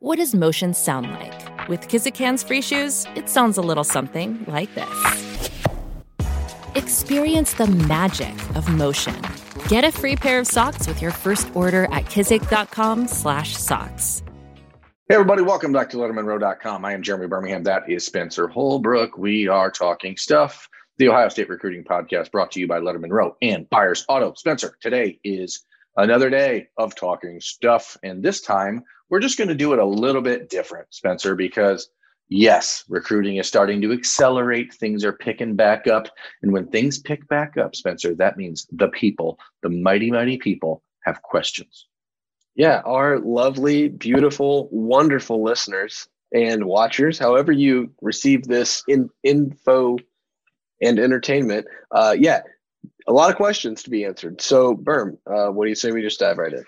What does motion sound like? With Kizik hands-free shoes, it sounds a little something like this. Experience the magic of motion. Get a free pair of socks with your first order at kizik.com/socks. Hey everybody, welcome back to LettermenRow.com. I am Jeremy Birmingham. That is Spencer Holbrook. We are talking stuff. The Ohio State Recruiting Podcast brought to you by Lettermen Row and Byers Auto. Spencer, today is another day of talking stuff. And this time we're just going to do it a little bit different, Spencer, because yes, recruiting is starting to accelerate. Things are picking back up. And when things pick back up, Spencer, that means the people, the mighty, mighty people, have questions. Yeah, our lovely, beautiful, wonderful listeners and watchers, however you receive this in, info and entertainment, uh, yeah, a lot of questions to be answered. So, Berm, uh, what do you say we just dive right in?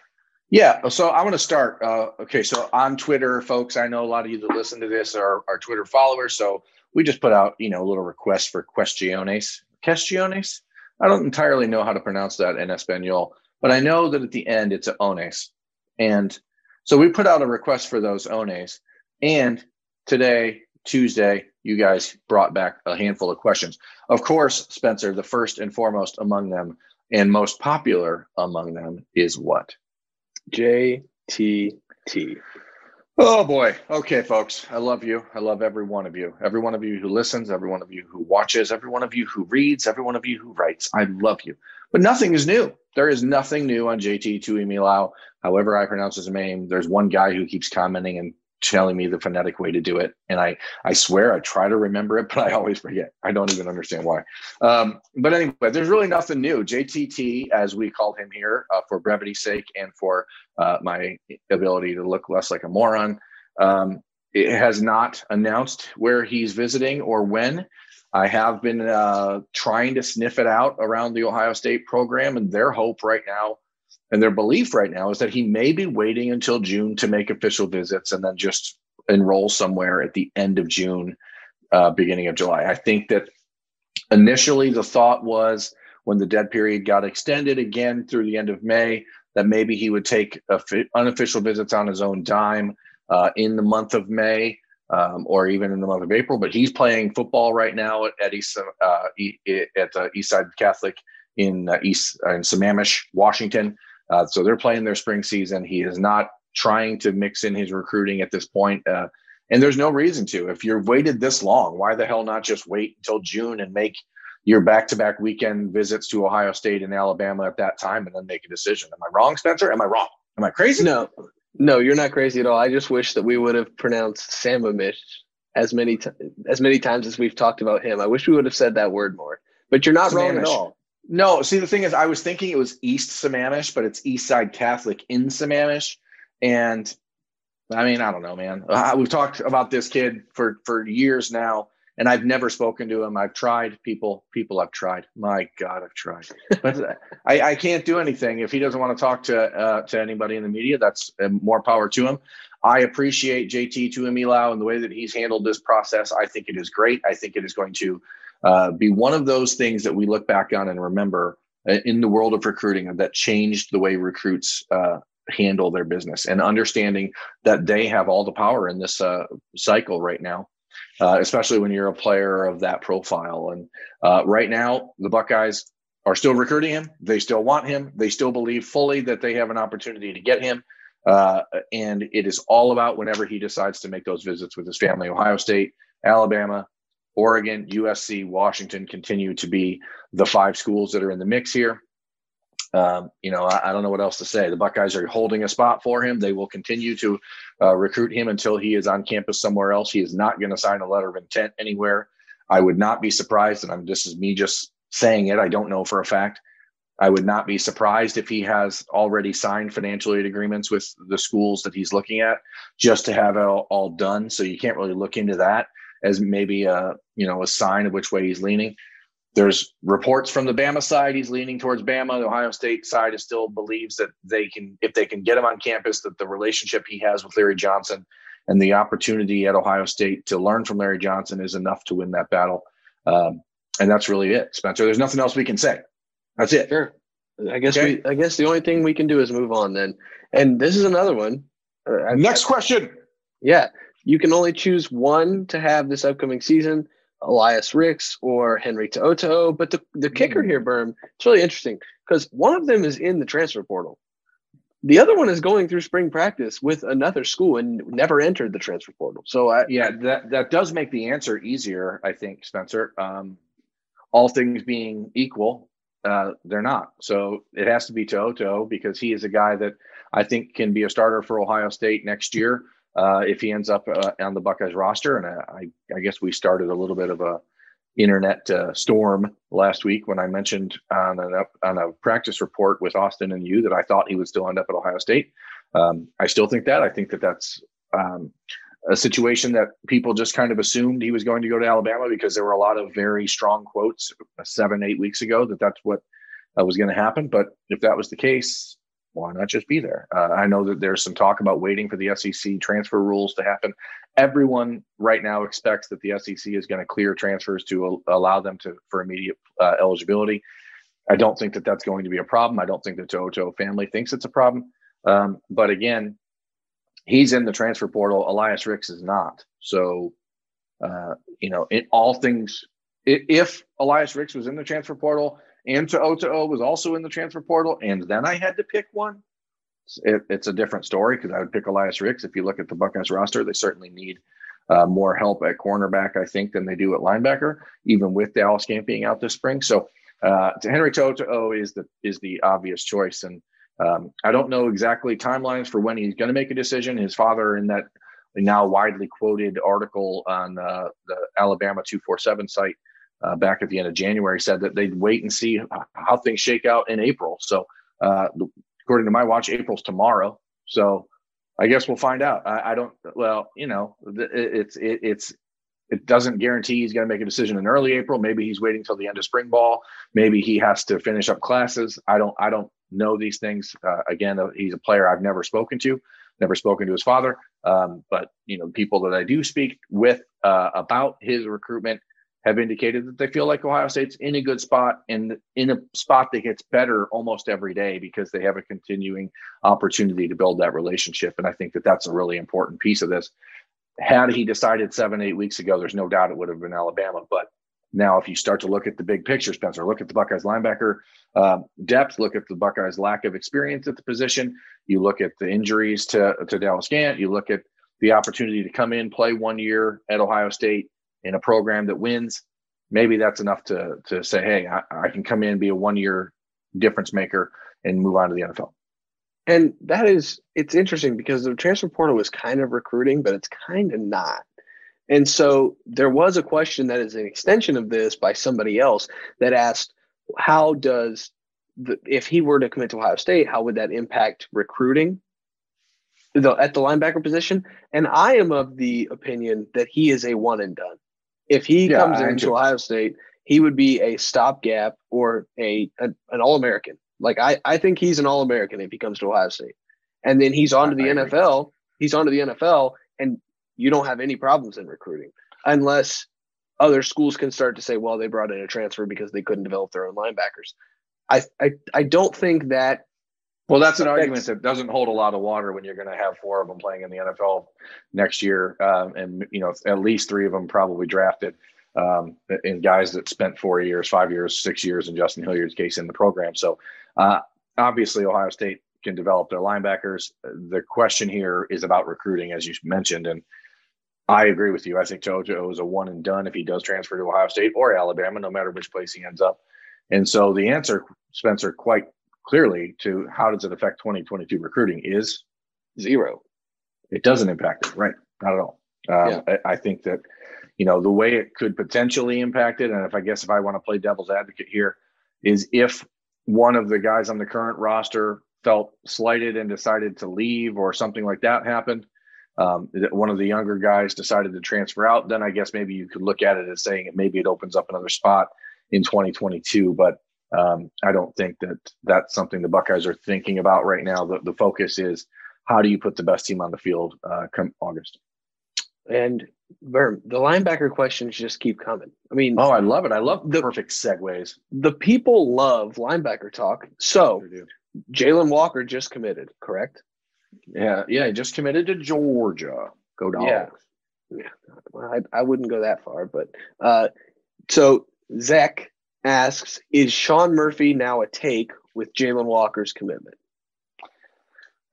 Yeah, so I want to start. Uh, okay, so on Twitter, folks, I know a lot of you that listen to this are, are Twitter followers. So we just put out, you know, a little request for questiones. Questiones? I don't entirely know how to pronounce that in Espanol, but I know that at the end it's ones. And so we put out a request for those ones. And today, Tuesday, you guys brought back a handful of questions. Of course, Spencer, the first and foremost among them and most popular among them is what? JTT. Oh boy. Okay, folks. I love you. I love every one of you. Every one of you who listens, every one of you who watches, every one of you who reads, every one of you who writes. I love you. But nothing is new. There is nothing new on JT Tuimoloau. However, I pronounce his name. There's one guy who keeps commenting and telling me the phonetic way to do it. And I, I swear I try to remember it, but I always forget. I don't even understand why. Um, but anyway, there's really nothing new. JTT, as we call him here, uh, for brevity's sake and for uh, my ability to look less like a moron, um, it has not announced where he's visiting or when. I have been uh, trying to sniff it out around the Ohio State program, and their hope right now and their belief right now is that he may be waiting until June to make official visits and then just enroll somewhere at the end of June, uh, beginning of July. I think that initially the thought was when the dead period got extended again through the end of May, that maybe he would take unofficial visits on his own dime uh, in the month of May. Um, or even in the month of April, but he's playing football right now at East uh, at uh, Eastside Catholic in uh, East in Sammamish, Washington. Uh, so they're playing their spring season. He is not trying to mix in his recruiting at this point. Uh, and there's no reason to. If you've waited this long, why the hell not just wait until June and make your back-to-back weekend visits to Ohio State and Alabama at that time, and then make a decision? Am I wrong, Spencer? Am I wrong? Am I crazy? No, no, you're not crazy at all. I just wish that we would have pronounced Sammamish as many t- as many times as we've talked about him. I wish we would have said that word more. But you're not wrong at all. No, see, the thing is, I was thinking it was East Sammamish, but it's East Side Catholic in Sammamish. And I mean, I don't know, man. We've talked about this kid for for years now, and I've never spoken to him. I've tried people, people I've tried. My God, I've tried, but I, I can't do anything if he doesn't want to talk to uh, to anybody in the media. That's uh, more power to him. I appreciate JT to Tuimoloau and the way that he's handled this process. I think it is great. I think it is going to uh, be one of those things that we look back on and remember uh, in the world of recruiting that changed the way recruits uh, handle their business and understanding that they have all the power in this uh, cycle right now. Uh, especially when you're a player of that profile. And right now, the Buckeyes are still recruiting him. They still want him. They still believe fully that they have an opportunity to get him. Uh, and it is all about whenever he decides to make those visits with his family. Ohio State, Alabama, Oregon, USC, Washington continue to be the five schools that are in the mix here. Um, you know, I, I, don't know what else to say. The Buckeyes are holding a spot for him. They will continue to uh, recruit him until he is on campus somewhere else. He is not going to sign a letter of intent anywhere. I would not be surprised, and I'm this is me just saying it. I don't know for a fact. I would not be surprised if he has already signed financial aid agreements with the schools that he's looking at, just to have it all, all done. So you can't really look into that as maybe a you know a sign of which way he's leaning. There's reports from the Bama side he's leaning towards Bama. The Ohio State side is still believes that they can if they can get him on campus that the relationship he has with Larry Johnson and the opportunity at Ohio State to learn from Larry Johnson is enough to win that battle. Um, and that's really it, Spencer. There's nothing else we can say. That's it. Sure. I guess okay. we. I guess the only thing we can do is move on then. And this is another one. Uh, Next question. Yeah, you can only choose one to have this upcoming season. Elias Ricks or Henry To'oTo'o. But the, the kicker here, Berm, it's really interesting because one of them is in the transfer portal. The other one is going through spring practice with another school and never entered the transfer portal. So I, yeah, that that does make the answer easier, I think, Spencer. Um, all things being equal, uh, they're not. So it has to be To'oTo'o because he is a guy that I think can be a starter for Ohio State next year uh, if he ends up uh, on the Buckeyes roster. And I, I guess we started a little bit of a internet uh, storm last week when I mentioned on a, on a practice report with Austin and you that I thought he would still end up at Ohio State. Um, I still think that. I think that that's um, a situation that people just kind of assumed he was going to go to Alabama because there were a lot of very strong quotes seven, eight weeks ago that that's what uh, was going to happen. But if that was the case, why not just be there? Uh, I know that there's some talk about waiting for the SEC transfer rules to happen. Everyone right now expects that the SEC is going to clear transfers to allow them to for immediate uh, eligibility. I don't think that that's going to be a problem. I don't think the To'oTo'o family thinks it's a problem. Um, but again, he's in the transfer portal. Elias Ricks is not. So, uh, you know, in all things, if Elias Ricks was in the transfer portal, and To'oTo'o was also in the transfer portal, and then I had to pick one. It, it's a different story because I would pick Elias Ricks. If you look at the Buckeyes roster, they certainly need uh, more help at cornerback, I think, than they do at linebacker, even with Dallas Gant being out this spring. So uh, to Henry To'oTo'o is the is the obvious choice, and um, I don't know exactly timelines for when he's going to make a decision. His father, in that now widely quoted article on uh, the Alabama two four seven site, uh, back at the end of January said that they'd wait and see how things shake out in April. So, uh, according to my watch, April's tomorrow. So, I guess we'll find out. I, I don't. Well, you know, it's it, it's it doesn't guarantee he's going to make a decision in early April. Maybe he's waiting till the end of spring ball. Maybe he has to finish up classes. I don't. I don't know these things. Uh, again, he's a player I've never spoken to, never spoken to his father. Um, but you know, people that I do speak with uh, about his recruitment have indicated that they feel like Ohio State's in a good spot and in a spot that gets better almost every day because they have a continuing opportunity to build that relationship. And I think that that's a really important piece of this. Had he decided seven, eight weeks ago, there's no doubt it would have been Alabama. But now, if you start to look at the big picture, Spencer, look at the Buckeyes linebacker uh, depth, look at the Buckeyes lack of experience at the position, you look at the injuries to, to Dallas Gant, you look at the opportunity to come in, play one year at Ohio State, in a program that wins, maybe that's enough to to say, hey, I, I can come in, be a one year difference maker, and move on to the NFL. And that is, it's interesting because the transfer portal is kind of recruiting, but it's kind of not. And so there was a question that is an extension of this by somebody else that asked, how does the, if he were to commit to Ohio State, how would that impact recruiting the, at the linebacker position? And I am of the opinion that he is a one and done. If he yeah, comes into Ohio State, he would be a stopgap or a, a an All American. Like I, I think he's an All American if he comes to Ohio State, and then he's on to the NFL. He's on to the NFL, and you don't have any problems in recruiting unless other schools can start to say, well, they brought in a transfer because they couldn't develop their own linebackers. I, I, I don't think that well, that's an argument that doesn't hold a lot of water when you're going to have four of them playing in the NFL next year, um, and you know at least three of them probably drafted, um, in guys that spent four years, five years, six years in Justin Hilliard's case in the program. So uh, obviously, Ohio State can develop their linebackers. The question here is about recruiting, as you mentioned, and I agree with you. I think To'oTo'o is a one and done if he does transfer to Ohio State or Alabama, no matter which place he ends up. And so the answer, Spencer, quite clearly to how does it affect 2022 recruiting is zero. It doesn't impact it, right? Not at all. Um, yeah. I, I, think that you know the way it could potentially impact it, and if I guess if I want to play devil's advocate here, is if one of the guys on the current roster felt slighted and decided to leave, or something like that happened. Um, that one of the younger guys decided to transfer out, then I guess maybe you could look at it as saying it maybe it opens up another spot in 2022. But um, I don't think that that's something the Buckeyes are thinking about right now. The, the focus is how do you put the best team on the field uh, come August. And Berm, the linebacker questions just keep coming. I mean, oh, I love it. I love the perfect segues. The people love linebacker talk. So, Jalen Walker just committed, correct? Yeah, yeah, he just committed to Georgia. Go dogs. Yeah. Yeah. Well, I, I wouldn't go that far, but uh, so Zach asks, is Sean Murphy now a take with Jalen Walker's commitment?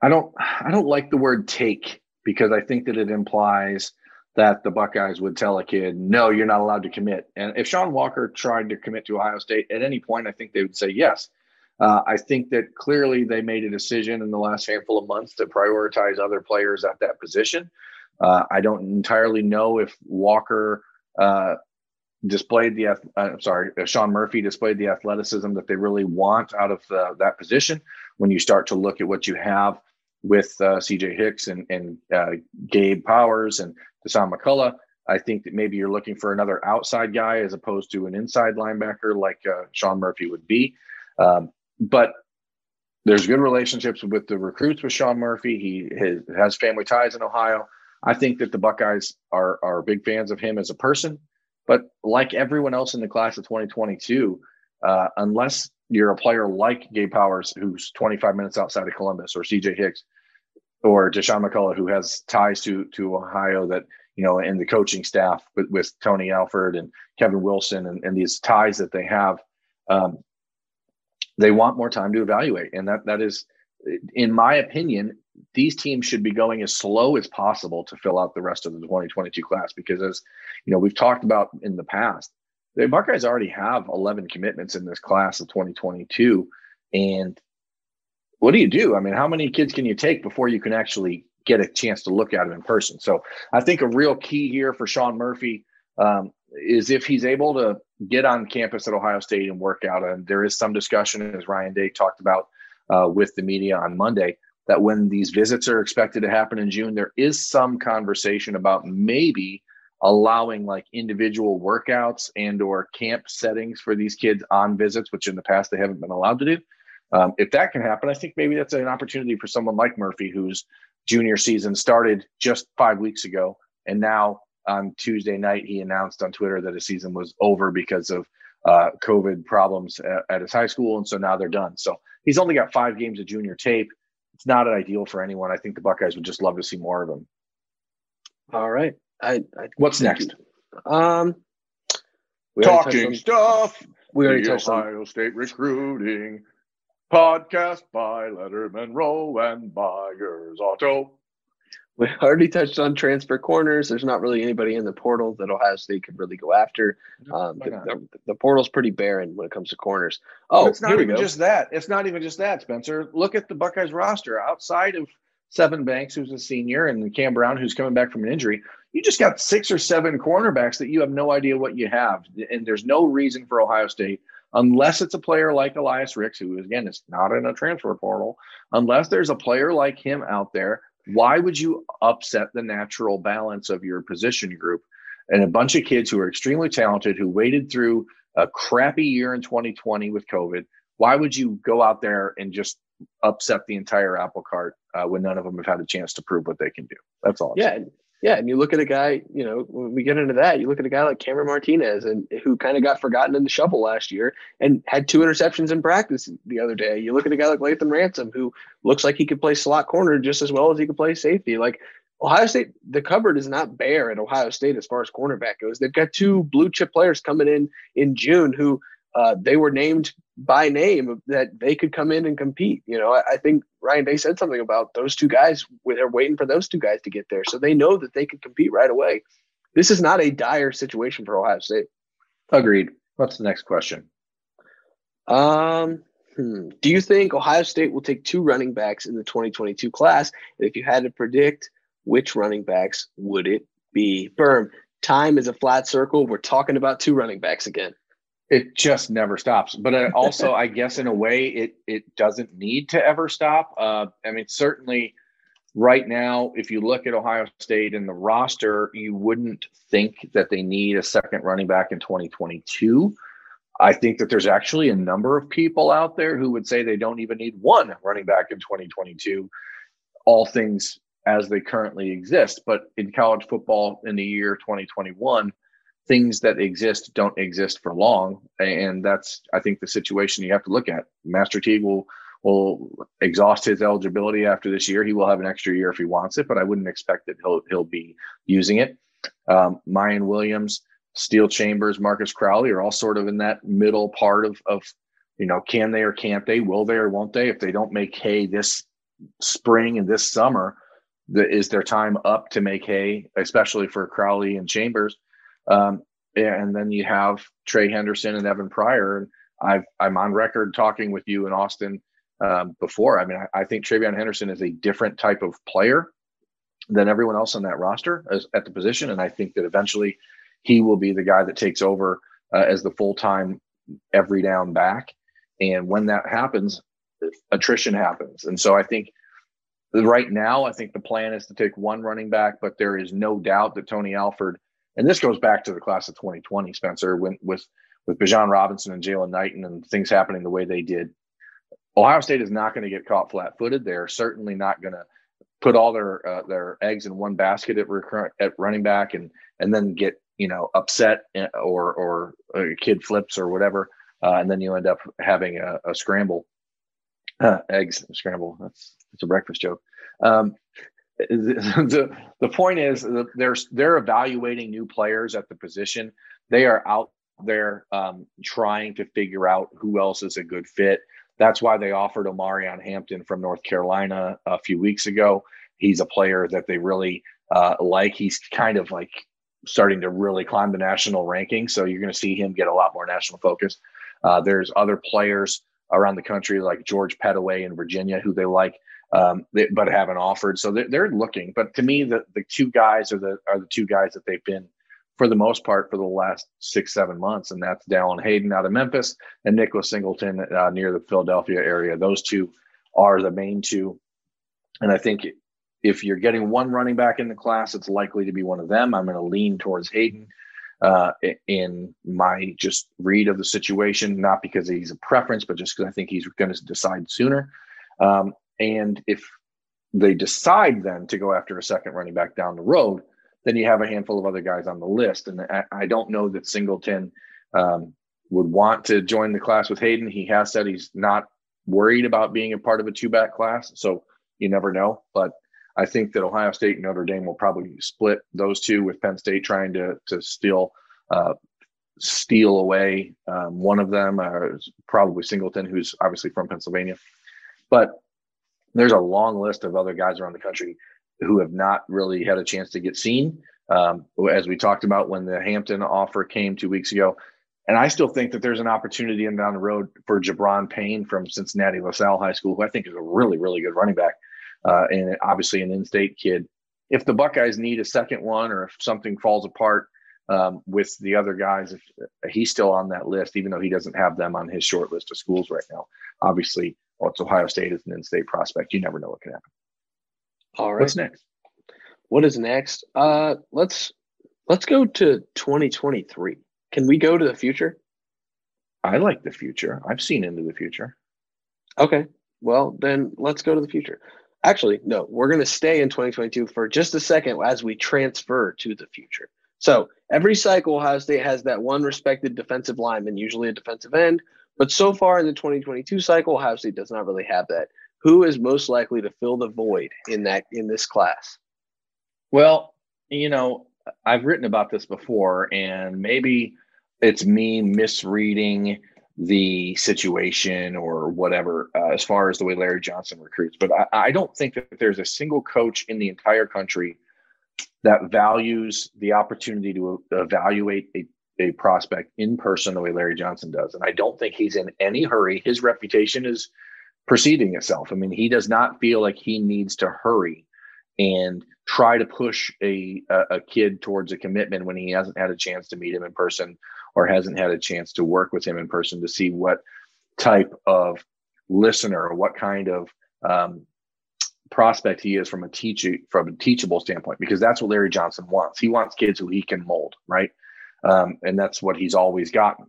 I don't I don't like the word take because I think that it implies that the Buckeyes would tell a kid, no, you're not allowed to commit. And if Sean Walker tried to commit to Ohio State at any point, I think they would say yes. Uh, I think that clearly they made a decision in the last handful of months to prioritize other players at that position. Uh, I don't entirely know if Walker uh, displayed the, uh, I'm sorry, uh, Sean Murphy displayed the athleticism that they really want out of the, that position. When you start to look at what you have with uh, CJ Hicks and, and uh, Gabe Powers and Dasan McCullough. I think that maybe you're looking for another outside guy as opposed to an inside linebacker like uh, Sean Murphy would be. Um, but there's good relationships with the recruits with Sean Murphy. He has, has family ties in Ohio. I think that the Buckeyes are are big fans of him as a person. But like everyone else in the class of 2022, uh, unless you're a player like Gabe Powers, who's 25 minutes outside of Columbus, or CJ Hicks, or Dasan McCullough, who has ties to to Ohio that you know, and the coaching staff with, with Tony Alford and Kevin Wilson and, and these ties that they have, um, they want more time to evaluate, and that that is, in my opinion, these teams should be going as slow as possible to fill out the rest of the 2022 class because as you know we've talked about in the past the Buckeyes already have 11 commitments in this class of 2022. And what do you do? I mean, how many kids can you take before you can actually get a chance to look at them in person? So I think a real key here for Sean Murphy um, is if he's able to get on campus at Ohio State and work out. And there is some discussion, as Ryan Day talked about uh, with the media on Monday, that when these visits are expected to happen in June, there is some conversation about maybe allowing like individual workouts and or camp settings for these kids on visits which in the past they haven't been allowed to do. Um, if that can happen i think maybe that's an opportunity for someone like murphy whose junior season started just five weeks ago and now on tuesday night he announced on twitter that his season was over because of uh, covid problems at, at his high school and so now they're done. So he's only got five games of junior tape it's not ideal for anyone i think the buckeyes would just love to see more of him all right I, I what's next? Um, talking stuff. We already the touched Ohio State recruiting podcast by Lettermen Row and Byers Auto. We already touched on transfer corners. There's not really anybody in the portal that Ohio State could really go after. Um, the, the, the, portal's pretty barren when it comes to corners. Oh, but it's not even just that. It's not even just that, Spencer. Look at the Buckeyes roster outside of Sevyn Banks, who's a senior, and Cam Brown, who's coming back from an injury you just got six or seven cornerbacks that you have no idea what you have. And there's no reason for Ohio State, unless it's a player like Elias Ricks, who again is not in a transfer portal, unless there's a player like him out there, why would you upset the natural balance of your position group? And a bunch of kids who are extremely talented, who waded through a crappy year in 2020 with COVID. Why would you go out there and just upset the entire apple cart uh, when none of them have had a chance to prove what they can do? That's all. I'm yeah, saying. Yeah, and you look at a guy, you know, when we get into that, you look at a guy like Cameron Martinez, and who kind of got forgotten in the shuffle last year and had two interceptions in practice the other day. You look at a guy like Lathan Ransom, who looks like he could play slot corner just as well as he could play safety. Like Ohio State, the cupboard is not bare at Ohio State as far as cornerback goes. They've got two blue chip players coming in in June who uh, they were named by name that they could come in and compete. You know, I, I, think Ryan Day said something about those two guys. They're waiting for those two guys to get there, so they know that they could compete right away. This is not a dire situation for Ohio State. Agreed. What's the next question? Um, hmm. do you think Ohio State will take two running backs in the 2022 class? And if you had to predict which running backs, would it be? Berm, time is a flat circle. We're talking about two running backs again it just never stops. But also i guess in a way it it doesn't need to ever stop. Uh, i mean certainly right now if you look at ohio state and the roster you wouldn't think that they need a second running back in 2022 i think that there's actually a number of people out there who would say they don't even need one running back in 2022 all things as they currently exist. But in college football in the year 2021 things that exist don't exist for long and that's i think the situation you have to look at master teague will will exhaust his eligibility after this year. He will have an extra year if he wants it, but I wouldn't expect that he'll he'll be using it. Um, Miyan Williams, Steele Chambers, Marcus Crowley are all sort of in that middle part of of you know, can they or can't they? Will they or won't they? If they don't make hay this spring and this summer, the, is their time up to make hay, especially for Crowley and Chambers? Um, and then you have Trey Henderson and Evan Pryor. And I've, I'm on record talking with you in Austin um, before. I mean, I, I, think TreVeyon Henderson is a different type of player than everyone else on that roster as, at the position. And I think that eventually he will be the guy that takes over uh, as the full time every down back. And when that happens, attrition happens. And so I think right now, I think the plan is to take one running back, but there is no doubt that Tony Alford, and this goes back to the class of 2020, Spencer, when with with Bijan Robinson and Jaylan Knighton and things happening the way they did. Ohio State is not going to get caught flat-footed. They're certainly not going to put all their uh, their eggs in one basket at, recurrent, at running back and and then get you know upset eh, or or a kid flips or whatever uh, and then you end up having a, a scramble, uh, eggs scramble. That's it's a breakfast joke. Um, the, the point is they're they're evaluating new players at the position. They are out there um, trying to figure out who else is a good fit. That's why they offered Omarion Hampton from North Carolina a few weeks ago. He's a player that they really uh, like. He's kind of like starting to really climb the national ranking. So you're going to see him get a lot more national focus. Uh, there's other players around the country like George Pettaway in Virginia who they like, um, they, but haven't offered. So they're, they're, looking. But to me, the the two guys are the are the two guys that they've been for the most part for the last six seven months, and that's Dallan Hayden out of Memphis and Nicholas Singleton uh, near the Philadelphia area. Those two are the main two, and I think if you're getting one running back in the class, it's likely to be one of them. I'm going to lean towards Hayden uh, in my just read of the situation, not because he's a preference, but just because I think he's going to decide sooner. Um, and if they decide then to go after a second running back down the road, then you have a handful of other guys on the list. And I, don't know that Singleton um, would want to join the class with Hayden. He has said he's not worried about being a part of a two back class. So you never know. But I think that Ohio State and Notre Dame will probably split those two with Penn State trying to to steal uh, steal away um, one of them, uh, probably Singleton, who's obviously from Pennsylvania. But there's a long list of other guys around the country who have not really had a chance to get seen. Um, as we talked about when the Hampton offer came two weeks ago. And I still think that there's an opportunity in down the road for Gi'Bran Payne from Cincinnati LaSalle High School, who I think is a really, really good running back uh, and obviously an in-state kid. If the Buckeyes need a second one, or if something falls apart um, with the other guys, if he's still on that list, even though he doesn't have them on his short list of schools right now. Obviously, well, it's Ohio State is an in-state prospect. You never know what can happen. All right. What's next? What is next? Uh, let's let's go to 2023. Can we go to the future? I like the future. I've seen into the future. Okay. Well, then let's go to the future. Actually, no, we're going to stay in 2022 for just a second as we transfer to the future. So every cycle, Ohio State has that one respected defensive lineman, usually a defensive end. But so far in the 2022 cycle, Ohio State does not really have that. Who is most likely to fill the void in that in this class? Well, you know, I've written about this before, and maybe it's me misreading the situation or whatever uh, as far as the way Larry Johnson recruits. But I, I, don't think that there's a single coach in the entire country that values the opportunity to evaluate a, a prospect in person the way Larry Johnson does. And I don't think he's in any hurry. His reputation is preceding itself. I mean, he does not feel like he needs to hurry and try to push a, a, kid towards a commitment when he hasn't had a chance to meet him in person or hasn't had a chance to work with him in person to see what type of listener or what kind of um, prospect he is from a teaching from a teachable standpoint because that's what Larry Johnson wants. He wants kids who he can mold, right? Um, and that's what he's always gotten.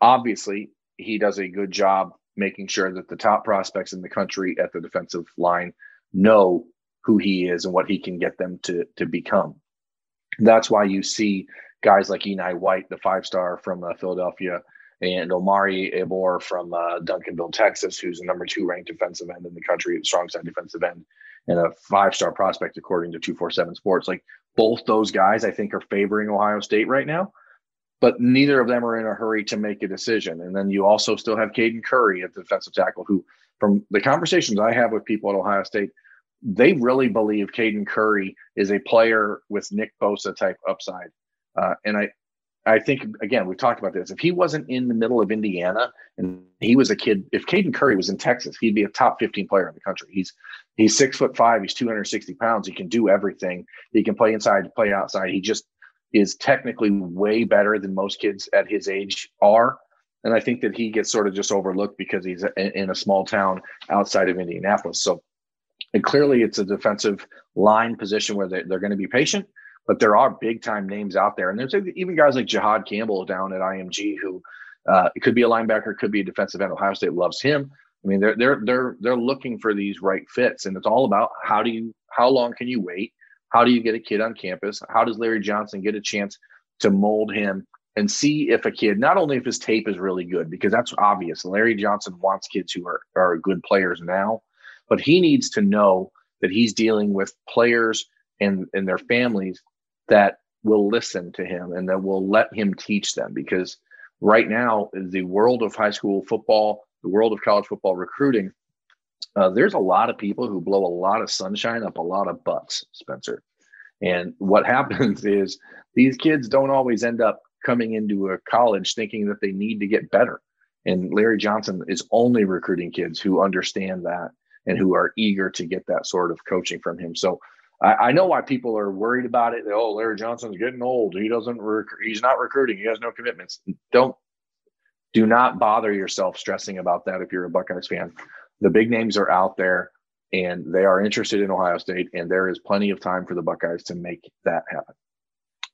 Obviously, he does a good job making sure that the top prospects in the country at the defensive line know who he is and what he can get them to to become. That's why you see guys like Enai White, the five star from uh, Philadelphia, and Omari Abor from uh, Duncanville, Texas, who's the number two ranked defensive end in the country, strong side defensive end, and a five star prospect according to 247 Sports. Like both those guys, I think, are favoring Ohio State right now, but neither of them are in a hurry to make a decision. And then you also still have Caden Curry at the defensive tackle, who, from the conversations I have with people at Ohio State, they really believe Caden Curry is a player with Nick Bosa type upside. Uh, and I, I think again we've talked about this. If he wasn't in the middle of Indiana and he was a kid, if Caden Curry was in Texas, he'd be a top 15 player in the country. He's he's six foot five, he's 260 pounds, he can do everything. He can play inside, play outside. He just is technically way better than most kids at his age are. And I think that he gets sort of just overlooked because he's in a small town outside of Indianapolis. So and clearly it's a defensive line position where they, they're going to be patient but there are big time names out there. And there's even guys like Jihaad Campbell down at IMG who uh, could be a linebacker, could be a defensive end. Ohio State loves him. I mean, they're they're they're they're looking for these right fits, and it's all about how do you how long can you wait? How do you get a kid on campus? How does Larry Johnson get a chance to mold him and see if a kid not only if his tape is really good because that's obvious. Larry Johnson wants kids who are are good players now, but he needs to know that he's dealing with players and and their families that will listen to him and that will let him teach them. Because right now the world of high school football the world of college football recruiting uh, there's a lot of people who blow a lot of sunshine up a lot of butts spencer. And what happens is these kids don't always end up coming into a college thinking that they need to get better. And larry johnson is only recruiting kids who understand that and who are eager to get that sort of coaching from him. So I, I, know why people are worried about it. Oh, Larry Johnson's getting old. He doesn't. Rec- he's not recruiting. He has no commitments. Don't. Do not bother yourself stressing about that if you're a Buckeyes fan. The big names are out there, and they are interested in Ohio State, and there is plenty of time for the Buckeyes to make that happen.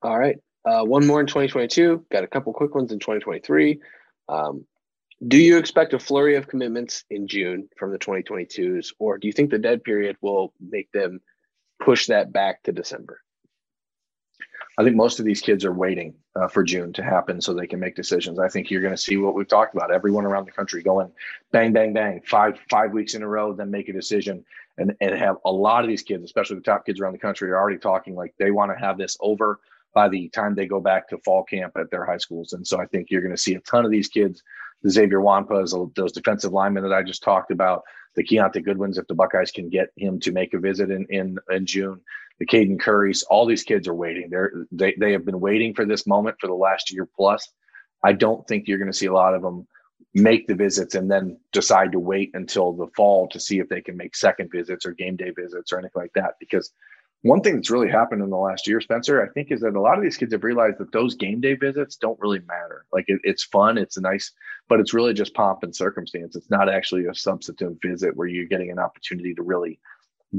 All right, uh, one more in 2022. Got a couple quick ones in 2023. Um, do you expect a flurry of commitments in June from the 2022s, or do you think the dead period will make them push that back to December? I think most of these kids are waiting uh, for June to happen so they can make decisions. I think you're going to see what we've talked about. Everyone around the country going bang, bang, bang, five five weeks in a row, then make a decision, and and have a lot of these kids, especially the top kids around the country, are already talking like they want to have this over by the time they go back to fall camp at their high schools. And so I think you're going to see a ton of these kids, Xavier Nwankpas, those defensive linemen that I just talked about, the Keontae Goodwins, if the Buckeyes can get him to make a visit in in, in June, the Caden Currys, all these kids are waiting. They're they they have been waiting for this moment for the last year plus. I don't think you're going to see a lot of them make the visits and then decide to wait until the fall to see if they can make second visits or game day visits or anything like that because one thing that's really happened in the last year, Spencer, I think, is that a lot of these kids have realized that those game day visits don't really matter. Like it, it's fun, it's a nice, but it's really just pomp and circumstance. It's not actually a substantive visit where you're getting an opportunity to really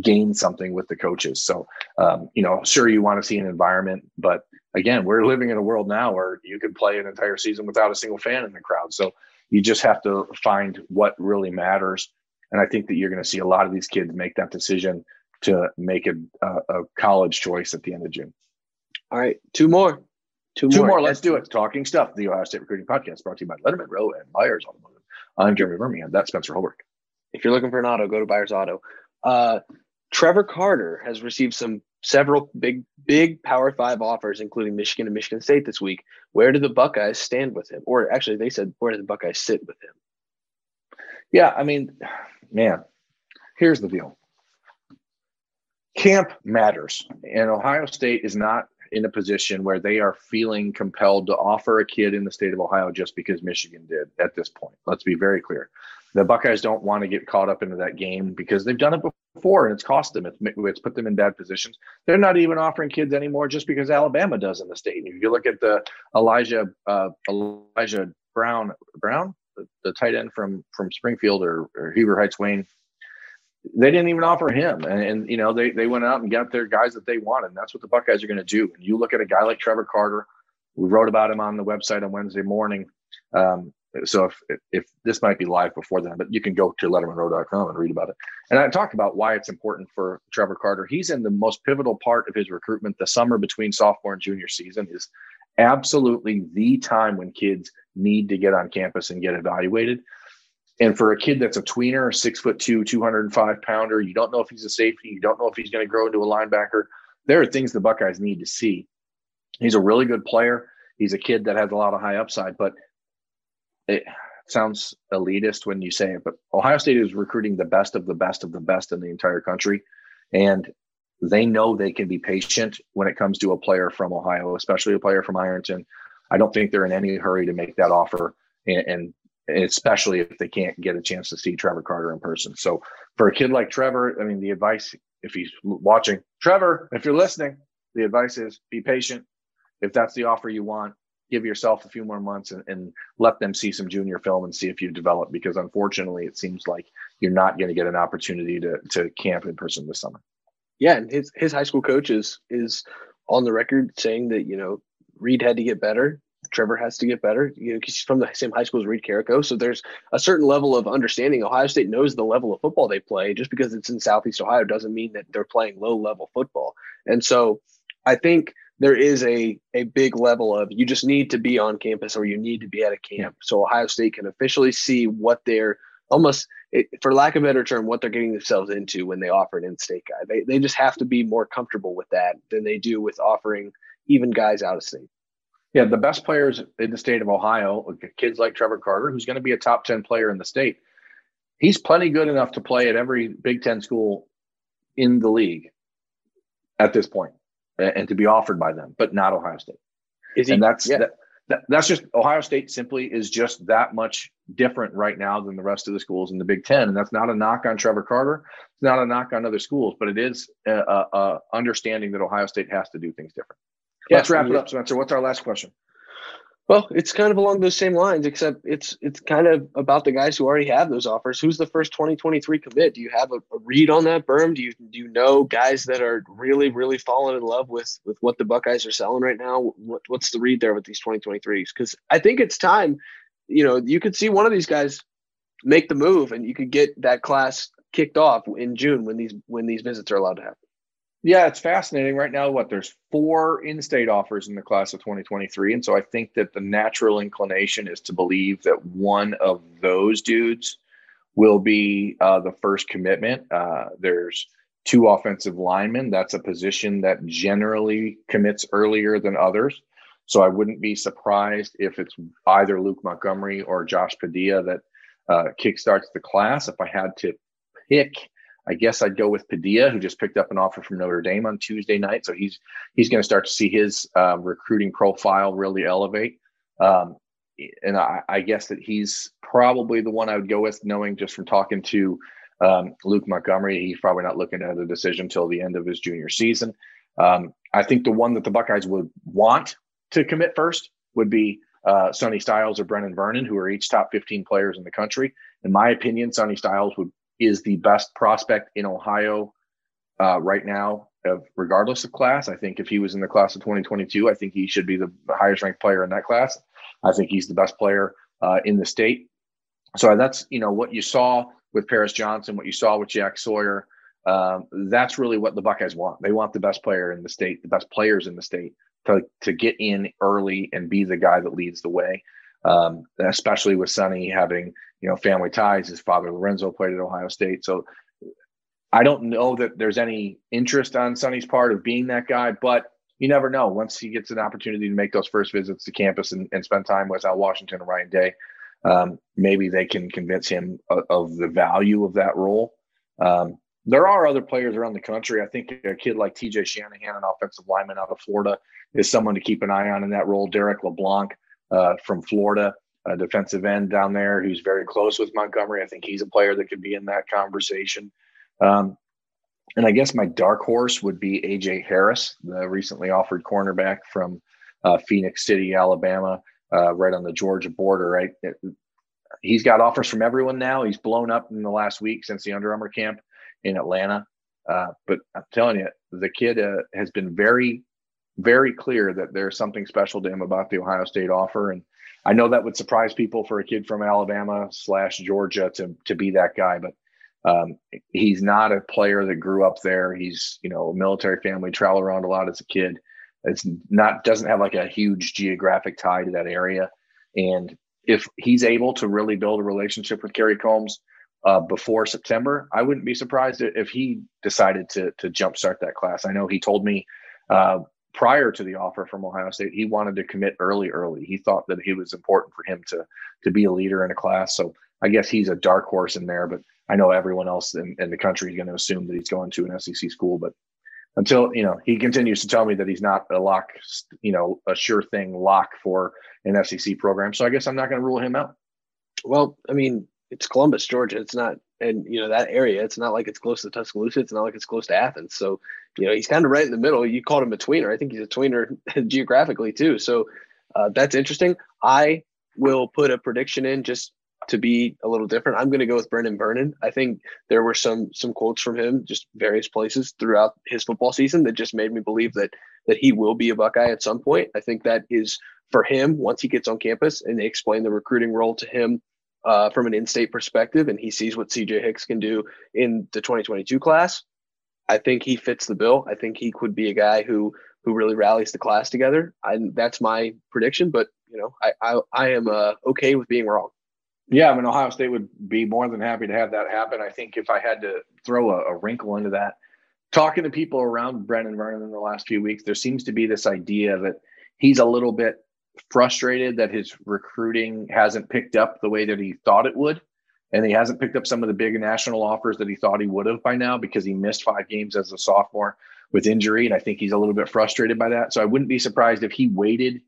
gain something with the coaches. So, um, you know, sure, you want to see an environment, but again, we're living in a world now where you can play an entire season without a single fan in the crowd. So you just have to find what really matters. And I think that you're going to see a lot of these kids make that decision to make a, a college choice at the end of June. All right, two more. Two, two more. more. Let's do it. Talking stuff. The Ohio State Recruiting Podcast brought to you by Lettermen Row and Byers Automotive. I'm Jeremy Birmingham. That's Spencer Holbrook. If you're looking for an auto, go to Byers Auto. Uh, Trevor Carter has received some several big big Power Five offers, including Michigan and Michigan State this week. Where do the Buckeyes stand with him? Or actually, they said where do the Buckeyes sit with him? Yeah, I mean, man, here's the deal camp matters. And Ohio State is not in a position where they are feeling compelled to offer a kid in the state of Ohio just because Michigan did at this point. Let's be very clear. The Buckeyes don't want to get caught up into that game because they've done it before and it's cost them. It's, it's put them in bad positions. They're not even offering kids anymore just because Alabama does in the state. And if you look at the Elijah uh, Elijah Brown Brown, the, the, tight end from from Springfield or, or Huber Heights Wayne, they didn't even offer him. And, and, you know, they, they went out and got their guys that they wanted. And that's what the Buckeyes are going to do. And you look at a guy like Trevor Carter, we wrote about him on the website on Wednesday morning. Um, so if, if this might be live before then, but you can go to lettermenrow.com and read about it. And I talked about why it's important for Trevor Carter. He's in the most pivotal part of his recruitment. The summer between sophomore and junior season is absolutely the time when kids need to get on campus and get evaluated. And for a kid that's a tweener, six foot two, 205 pounder, you don't know if he's a safety, you don't know if he's going to grow into a linebacker. There are things the Buckeyes need to see. He's a really good player. He's a kid that has a lot of high upside, but it sounds elitist when you say it. But Ohio State is recruiting the best of the best of the best in the entire country. And they know they can be patient when it comes to a player from Ohio, especially a player from Ironton. I don't think they're in any hurry to make that offer. And, and especially if they can't get a chance to see Trevor Carter in person. So for a kid like Trevor, I mean, the advice, if he's watching, Trevor, if you're listening, the advice is be patient. If that's the offer you want, give yourself a few more months and, and let them see some junior film and see if you develop. Because unfortunately, it seems like you're not going to get an opportunity to to camp in person this summer. Yeah, and his his high school coach is is on the record saying that you know Reed had to get better. Trevor has to get better. You know, he's from the same high school as Reed Carrico. So there's a certain level of understanding. Ohio State knows the level of football they play. Just because it's in Southeast Ohio doesn't mean that they're playing low level football. And so I think there is a a big level of you just need to be on campus or you need to be at a camp so Ohio State can officially see what they're almost for lack of a better term what they're getting themselves into when they offer an in-state guy. They they just have to be more comfortable with that than they do with offering even guys out of state. Yeah, the best players in the state of Ohio, kids like Trevor Carter, who's going to be a top 10 player in the state. He's plenty good enough to play at every Big 10 school in the league at this point and to be offered by them, but not Ohio State. Is he, and that's yeah. that, that, that's just Ohio State simply is just that much different right now than the rest of the schools in the Big Ten, and that's not a knock on Trevor Carter. It's not a knock on other schools, but it is a, a, a understanding that Ohio State has to do things different. Let's wrap it up, Spencer. What's our last question? Well, it's kind of along those same lines, except it's it's kind of about the guys who already have those offers. Who's the first 2023 commit? Do you have a, a, read on that, berm? Do you do you know guys that are really really falling in love with with what the Buckeyes are selling right now? What, what's the read there with these 2023s? Because I think it's time. You know, you could see one of these guys make the move, and you could get that class kicked off in June when these when these visits are allowed to happen. Yeah, it's fascinating right now. What there's four in-state offers in the class of 2023, and so I think that the natural inclination is to believe that one of those dudes will be uh, the first commitment. Uh, there's two offensive linemen. That's a position that generally commits earlier than others. So I wouldn't be surprised if it's either Luke Montgomery or Josh Padilla that uh, kickstarts the class. If I had to pick I guess I'd go with Padilla, who just picked up an offer from Notre Dame on Tuesday night. So he's he's going to start to see his uh, recruiting profile really elevate. Um, and I, I, guess that he's probably the one I would go with, knowing just from talking to um, Luke Montgomery, he's probably not looking at a decision until the end of his junior season. Um, I think the one that the Buckeyes would want to commit first would be uh, Sonny Styles or Brennan Vernon, who are each top 15 players in the country. In my opinion, Sonny Styles would is the best prospect in Ohio uh, right now, of, regardless of class. I think if he was in the class of 2022, I think he should be the highest ranked player in that class. I think he's the best player uh, in the state. So that's you know what you saw with Paris Johnson, what you saw with Jack Sawyer. Um, that's really what the Buckeyes want. They want the best player in the state, the best players in the state to to get in early and be the guy that leads the way. Um, especially with Sonny having you know, family ties. His father Lorenzo played at Ohio State, so I don't know that there's any interest on Sonny's part of being that guy, but you never know. Once he gets an opportunity to make those first visits to campus and, and spend time with Al Washington and Ryan Day, um, maybe they can convince him of, of the value of that role. Um, there are other players around the country. I think a kid like TJ Shanahan, an offensive lineman out of Florida, is someone to keep an eye on in that role. Derek LeBlanc uh, from Florida a defensive end down there who's very close with Montgomery. I think he's a player that could be in that conversation. Um, and I guess my dark horse would be AJ Harris, the recently offered cornerback from uh, Phenix City, Alabama, uh, right on the Georgia border. Right, he's got offers from everyone now. He's blown up in the last week since the Under Armour camp in Atlanta. Uh, but I'm telling you, the kid uh, has been very, very clear that there's something special to him about the Ohio State offer, and I know that would surprise people for a kid from Alabama slash Georgia to to be that guy, but um, he's not a player that grew up there. He's you know a military family, traveled around a lot as a kid. It's not doesn't have like a huge geographic tie to that area, and if he's able to really build a relationship with Kerry Coombs uh, before September, I wouldn't be surprised if he decided to to jumpstart that class. I know he told me uh, prior to the offer from Ohio State, he wanted to commit early, early. He thought that it was important for him to to be a leader in a class. So I guess he's a dark horse in there, but I know everyone else in, in the country is going to assume that he's going to an SEC school. But until you know, he continues to tell me that he's not a lock, you know, a sure thing lock for an SEC program. So I guess I'm not going to rule him out. Well, I mean, it's Columbus, Georgia. It's not, and you know that area. It's not like it's close to Tuscaloosa. It's not like it's close to Athens. So you know he's kind of right in the middle. You called him a tweener. I think he's a tweener geographically too. So uh, that's interesting. I will put a prediction in just to be a little different. I'm going to go with Brenan Vernon. I think there were some some quotes from him, just various places throughout his football season that just made me believe that that he will be a Buckeye at some point. I think that is for him once he gets on campus and they explain the recruiting role to him uh, from an in-state perspective, and he sees what CJ Hicks can do in the 2022 class. I think he fits the bill. I think he could be a guy who who really rallies the class together. And that's my prediction. But you know, I I, I am uh, okay with being wrong. Yeah, I mean, Ohio State would be more than happy to have that happen. I think if I had to throw a, a wrinkle into that, talking to people around Brenan Vernon in the last few weeks, there seems to be this idea that he's a little bit frustrated that his recruiting hasn't picked up the way that he thought it would. And he hasn't picked up some of the big national offers that he thought he would have by now because he missed five games as a sophomore with injury. And I think he's a little bit frustrated by that. So I wouldn't be surprised if he waited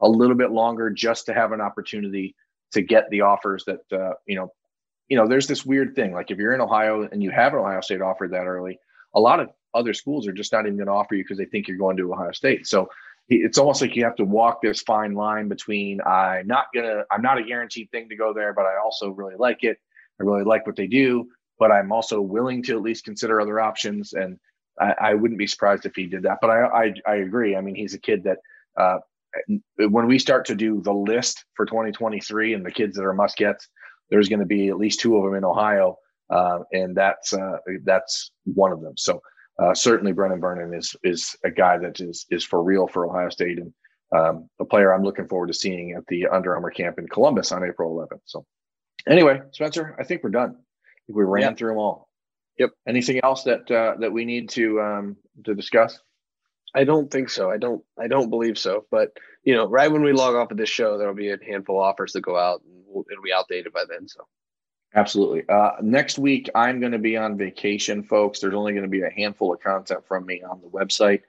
a little bit longer just to have an opportunity to get the offers that, uh, you know, you know, there's this weird thing. Like if you're in Ohio and you have an Ohio State offer that early, a lot of other schools are just not even going to offer you because they think you're going to Ohio State. So it's almost like you have to walk this fine line between I'm not gonna I'm not a guaranteed thing to go there, but I also really like it. I really like what they do, but I'm also willing to at least consider other options. And I, I wouldn't be surprised if he did that. But I I, I agree. I mean, he's a kid that uh, when we start to do the list for 2023 and the kids that are must gets, there's going to be at least two of them in Ohio, uh, and that's uh, that's one of them. So uh, certainly Brenan Vernon is is a guy that is is for real for Ohio State and um, a player I'm looking forward to seeing at the Under Armour camp in Columbus on April 11th. So anyway, Spencer, I think we're done. I think we ran through them all. Yep. Anything else that uh, that we need to um, to discuss? I don't think so. I don't. I don't believe so. But you know, right when we log off of this show, there will be a handful of offers that go out, and we'll, it'll be outdated by then. So Absolutely. Uh, next week, I'm going to be on vacation, folks. There's only going to be a handful of content from me on the website.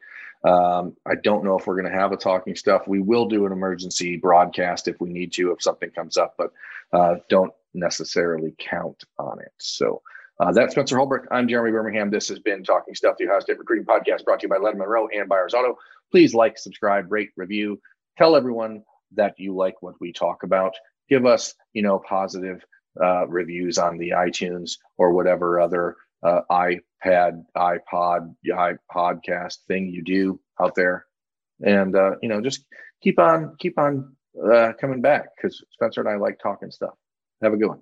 Um, I don't know if we're going to have a talking stuff. We will do an emergency broadcast if we need to, if something comes up, but uh, don't necessarily count on it. So uh, that's Spencer Holbrook. I'm Jeremy Birmingham. This has been Talking Stuff, the Ohio State Recruiting Podcast brought to you by Lettermen Row and Byers Auto. Please like, subscribe, rate, review. Tell everyone that you like what we talk about. Give us, you know, positive uh, reviews on the iTunes or whatever other uh, iPad, iPod, iPodcast thing you do out there, and uh, you know just keep on keep on uh, coming back because Spencer and I like talking stuff. Have a good one.